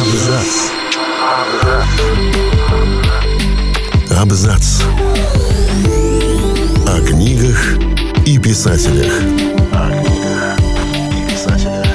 Абзац. Абзац. О книгах и писателях. О книгах и писателях.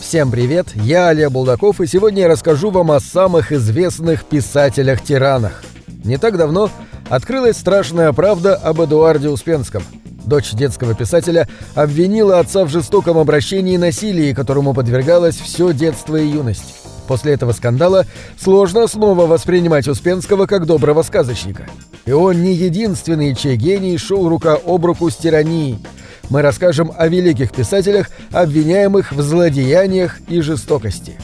Всем привет, я Олег Булдаков, и сегодня я расскажу вам о самых известных писателях-тиранах. Не так давно открылась страшная правда об Эдуарде Успенском. Дочь детского писателя обвинила отца в жестоком обращении и насилии, которому подвергалось все детство и юность. После этого скандала сложно снова воспринимать Успенского как доброго сказочника. И он не единственный, чей гений шел рука об руку с тиранией. Мы расскажем о великих писателях, обвиняемых в злодеяниях и жестокости.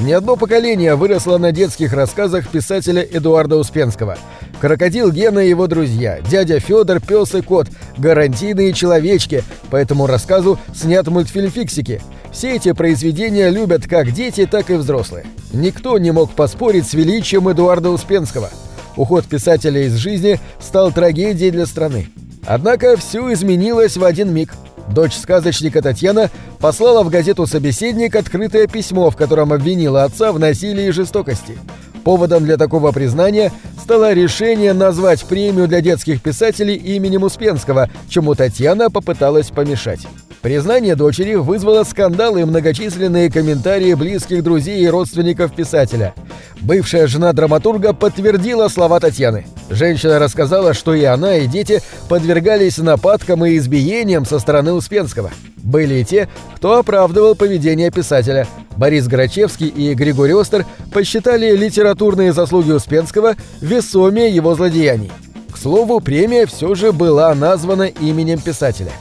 Не одно поколение выросло на детских рассказах писателя Эдуарда Успенского. Крокодил Гена и его друзья, дядя Федор, пес и кот, гарантийные человечки, по этому рассказу снят мультфильм «Фиксики». Все эти произведения любят как дети, так и взрослые. Никто не мог поспорить с величием Эдуарда Успенского. Уход писателя из жизни стал трагедией для страны. Однако все изменилось в один миг – Дочь сказочника Татьяна послала в газету «Собеседник» открытое письмо, в котором обвинила отца в насилии и жестокости. Поводом для такого признания стало решение назвать премию для детских писателей именем Успенского, чему Татьяна попыталась помешать. Признание дочери вызвало скандалы и многочисленные комментарии близких друзей и родственников писателя. Бывшая жена драматурга подтвердила слова Татьяны. Женщина рассказала, что и она, и дети подвергались нападкам и избиениям со стороны Успенского. Были и те, кто оправдывал поведение писателя. Борис Грачевский и Григорий Остер посчитали литературные заслуги Успенского весомее его злодеяний. К слову, премия все же была названа именем писателя.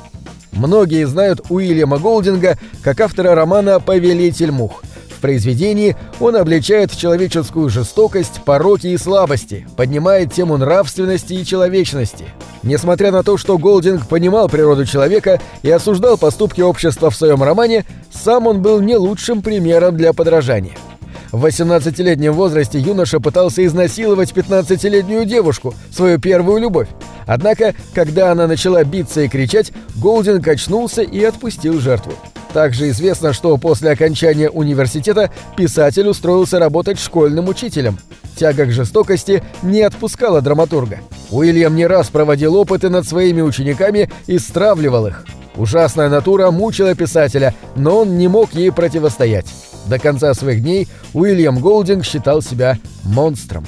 Многие знают Уильяма Голдинга как автора романа «Повелитель мух». Произведении он обличает человеческую жестокость, пороки и слабости, поднимает тему нравственности и человечности. Несмотря на то, что Голдинг понимал природу человека и осуждал поступки общества в своем романе, сам он был не лучшим примером для подражания. В 18-летнем возрасте юноша пытался изнасиловать 15-летнюю девушку, свою первую любовь. Однако, когда она начала биться и кричать, Голдинг очнулся и отпустил жертву. Также известно, что после окончания университета писатель устроился работать школьным учителем. Тяга к жестокости не отпускала драматурга. Уильям не раз проводил опыты над своими учениками и стравливал их. Ужасная натура мучила писателя, но он не мог ей противостоять. До конца своих дней Уильям Голдинг считал себя монстром.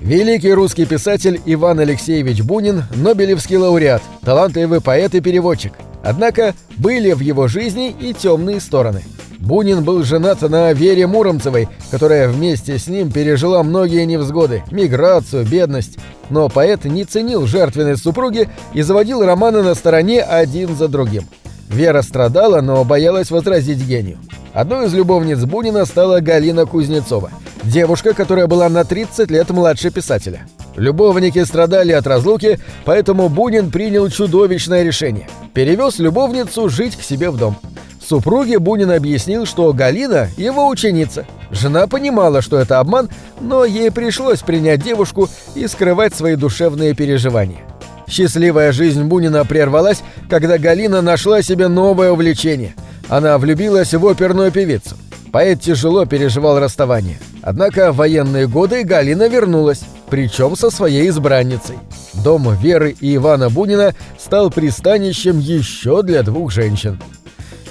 Великий русский писатель Иван Алексеевич Бунин – Нобелевский лауреат, талантливый поэт и переводчик. Однако были в его жизни и темные стороны. Бунин был женат на Вере Муромцевой, которая вместе с ним пережила многие невзгоды, миграцию, бедность. Но поэт не ценил жертвенность супруги и заводил романы на стороне один за другим. Вера страдала, но боялась возразить гению. Одной из любовниц Бунина стала Галина Кузнецова, девушка, которая была на 30 лет младше писателя. Любовники страдали от разлуки, поэтому Бунин принял чудовищное решение. Перевез любовницу жить к себе в дом. Супруге Бунин объяснил, что Галина – его ученица. Жена понимала, что это обман, но ей пришлось принять девушку и скрывать свои душевные переживания. Счастливая жизнь Бунина прервалась, когда Галина нашла себе новое увлечение. Она влюбилась в оперную певицу. Поэт тяжело переживал расставание. Однако в военные годы Галина вернулась, причем со своей избранницей. Дом Веры и Ивана Бунина стал пристанищем еще для двух женщин.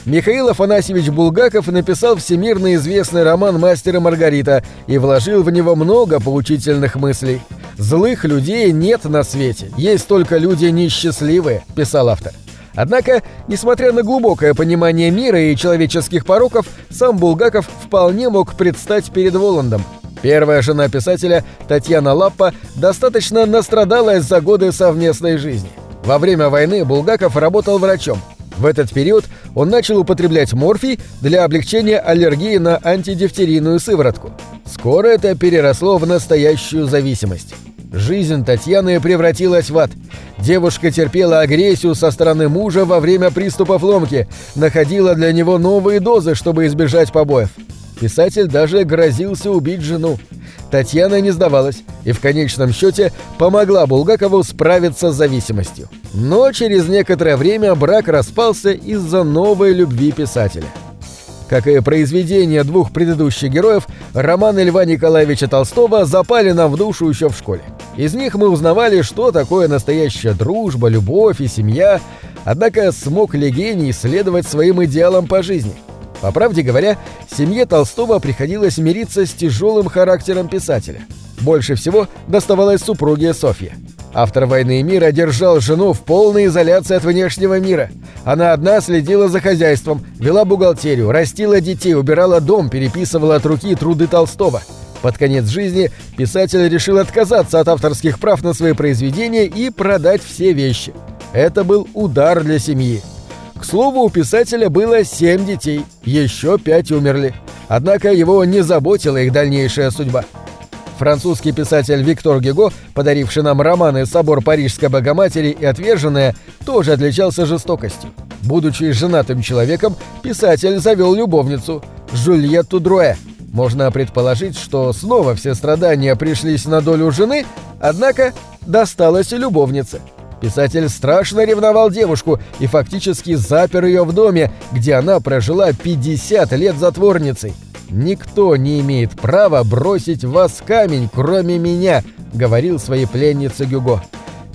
Михаил Афанасьевич Булгаков написал всемирно известный роман «Мастер и Маргарита» и вложил в него много поучительных мыслей. «Злых людей нет на свете, есть только люди несчастливые», – писал автор. Однако, несмотря на глубокое понимание мира и человеческих пороков, сам Булгаков вполне мог предстать перед Воландом. Первая жена писателя, Татьяна Лаппа, достаточно настрадалась за годы совместной жизни. Во время войны Булгаков работал врачом. В этот период он начал употреблять морфий для облегчения аллергии на антидифтерийную сыворотку. Скоро это переросло в настоящую зависимость. Жизнь Татьяны превратилась в ад. Девушка терпела агрессию со стороны мужа во время приступов ломки, находила для него новые дозы, чтобы избежать побоев. Писатель даже грозился убить жену. Татьяна не сдавалась и в конечном счете помогла Булгакову справиться с зависимостью. Но через некоторое время брак распался из-за новой любви писателя. Как и произведения двух предыдущих героев, романы Льва Николаевича Толстого запали нам в душу еще в школе. Из них мы узнавали, что такое настоящая дружба, любовь и семья, однако смог ли гений следовать своим идеалам по жизни – по правде говоря, семье Толстого приходилось мириться с тяжелым характером писателя. Больше всего доставалось супруге Софье. Автор «Войны и мира» держал жену в полной изоляции от внешнего мира. Она одна следила за хозяйством, вела бухгалтерию, растила детей, убирала дом, переписывала от руки труды Толстого. Под конец жизни писатель решил отказаться от авторских прав на свои произведения и продать все вещи. Это был удар для семьи. К слову, у писателя было семь детей, еще пять умерли. Однако его не заботила их дальнейшая судьба. Французский писатель Виктор Гюго, подаривший нам романы «Собор Парижской Богоматери» и «Отверженная», тоже отличался жестокостью. Будучи женатым человеком, писатель завел любовницу – Жюльетту Друэ. Можно предположить, что снова все страдания пришлись на долю жены, однако досталось и любовнице – Писатель страшно ревновал девушку и фактически запер ее в доме, где она прожила 50 лет затворницей. «Никто не имеет права бросить вас камень, кроме меня», — говорил своей пленнице Гюго.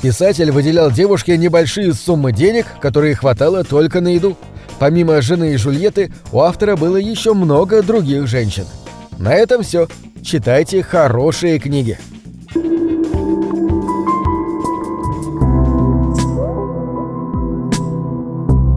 Писатель выделял девушке небольшие суммы денег, которые хватало только на еду. Помимо жены и Жульетты, у автора было еще много других женщин. На этом все. Читайте хорошие книги.